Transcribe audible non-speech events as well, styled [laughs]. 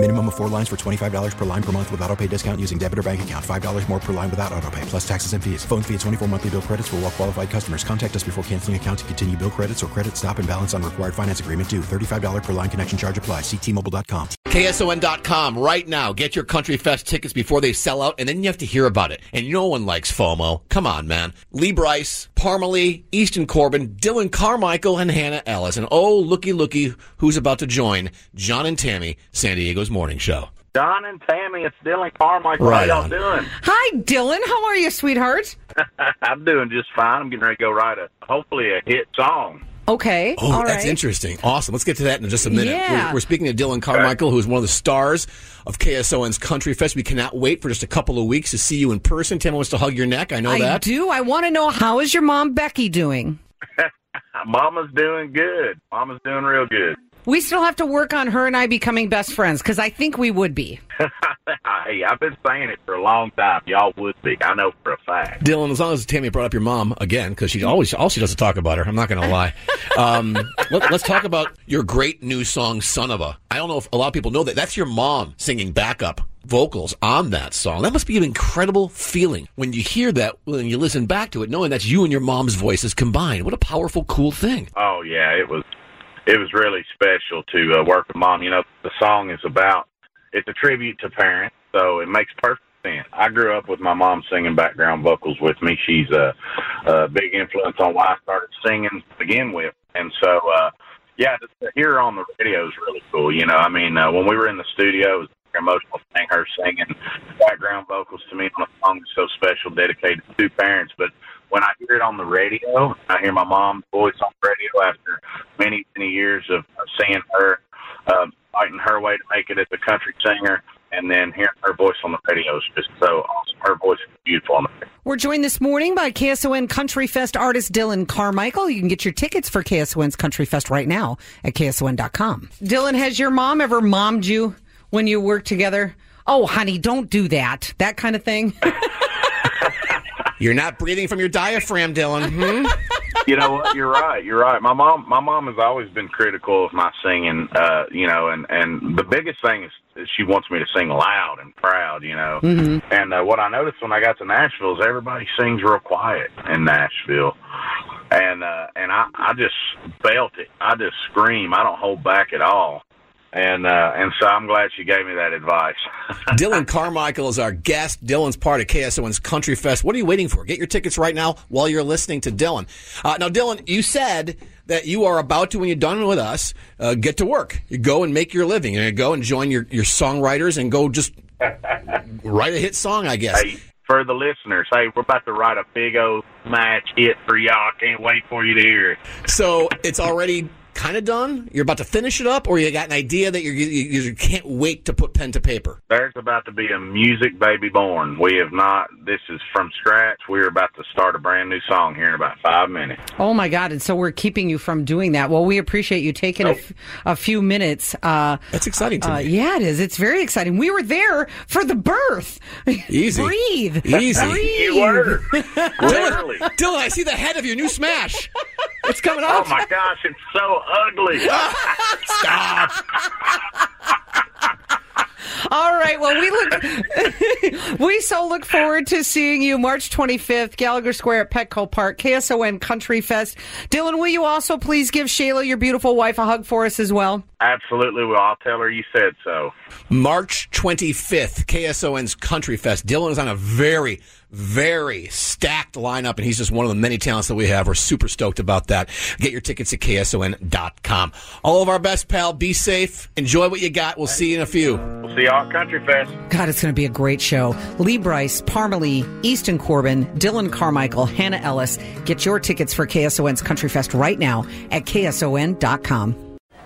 Minimum of four lines for $25 per line per month with auto pay discount using debit or bank account. $5 more per line without auto pay, plus taxes and fees. Phone fee at 24 monthly bill credits for all well qualified customers. Contact us before canceling account to continue bill credits or credit stop and balance on required finance agreement due. $35 per line connection charge apply. Ctmobile.com. KSON.com right now. Get your Country Fest tickets before they sell out, and then you have to hear about it. And no one likes FOMO. Come on, man. Lee Brice, Parmalee, Easton Corbin, Dylan Carmichael, and Hannah Ellis. And oh, looky, looky, who's about to join John and Tammy, San Diego's morning show. Don and Tammy, it's Dylan Carmichael. Right How y'all on. doing? Hi, Dylan. How are you, sweetheart? [laughs] I'm doing just fine. I'm getting ready to go write a hopefully a hit song. Okay. Oh, all that's right. interesting. Awesome. Let's get to that in just a minute. Yeah. We're, we're speaking to Dylan Carmichael, who is one of the stars of KSON's Country Fest. We cannot wait for just a couple of weeks to see you in person. Tammy wants to hug your neck. I know I that. do. I want to know how is your mom Becky doing? [laughs] Mama's doing good. Mama's doing real good. We still have to work on her and I becoming best friends because I think we would be. [laughs] hey, I've been saying it for a long time. Y'all would be. I know for a fact. Dylan, as long as Tammy brought up your mom again, because she always all she does is talk about her. I'm not going to lie. [laughs] Um, let, us talk about your great new song, "Son of a." I don't know if a lot of people know that. That's your mom singing backup vocals on that song. That must be an incredible feeling when you hear that when you listen back to it, knowing that's you and your mom's voices combined. What a powerful, cool thing. Oh yeah, it was it was really special to uh, work with mom. You know, the song is about it's a tribute to parents, so it makes perfect sense. I grew up with my mom singing background vocals with me. She's a, a big influence on why I started singing to begin with, and so uh, yeah, to hear her on the radio is really cool. You know, I mean, uh, when we were in the studio, it was emotional seeing her singing background vocals to me on a song so special, dedicated to parents, but when I hear it on the radio, I hear my mom's voice on the radio after many, many years of of seeing her um, fighting her way to make it as a country singer, and then hearing her voice on the radio is just so awesome. Her voice is beautiful on the. We're joined this morning by KSON Country Fest artist Dylan Carmichael. You can get your tickets for KSON's Country Fest right now at KSON.com. Dylan, has your mom ever mommed you when you work together? Oh, honey, don't do that. That kind of thing. [laughs] You're not breathing from your diaphragm, Dylan. Hmm? [laughs] you know what? You're right. You're right. My mom, my mom has always been critical of my singing. Uh, you know, and and the biggest thing is, she wants me to sing loud and proud. You know, and uh, what I noticed when I got to Nashville is everybody sings real quiet in Nashville, and uh, and I I just felt it. I just scream. I don't hold back at all. And uh, and so I'm glad she gave me that advice. [laughs] Dylan Carmichael is our guest. Dylan's part of KSON's Country Fest. What are you waiting for? Get your tickets right now while you're listening to Dylan. Uh, now, Dylan, you said that you are about to, when you're done with us, uh, get to work. You go and make your living. To go and join your, your songwriters and go just [laughs] write a hit song, I guess. Hey, for the listeners, hey, we're about to write a big old match hit for y'all. Can't wait for you to hear it. So it's already kind of done? You're about to finish it up, or you got an idea that you're, you, you can't wait to put pen to paper? There's about to be a music baby born. We have not. This is from scratch. We're about to start a brand new song here in about five minutes. Oh my God! And so we're keeping you from doing that. Well, we appreciate you taking a, f- a few minutes. Uh, That's exciting to uh, me. yeah, it is. It's very exciting. We were there for the birth. [laughs] Easy. Breathe. Easy. Breathe. You were literally. Dylan, I see the head of your new smash. It's coming Oh my gosh, it's so ugly. [laughs] Stop. All right. Well, we look. [laughs] we so look forward to seeing you March 25th, Gallagher Square at Petco Park, KSON Country Fest. Dylan, will you also please give Shayla, your beautiful wife, a hug for us as well? Absolutely. Well, I'll tell her you said so. March 25th, KSON's Country Fest. Dylan is on a very, very stacked lineup, and he's just one of the many talents that we have. We're super stoked about that. Get your tickets at KSON.com. All of our best, pal. Be safe. Enjoy what you got. We'll see you in a few. We'll see y'all at Country Fest. God, it's going to be a great show. Lee Brice, Parmalee, Easton Corbin, Dylan Carmichael, Hannah Ellis. Get your tickets for KSON's Country Fest right now at KSON.com.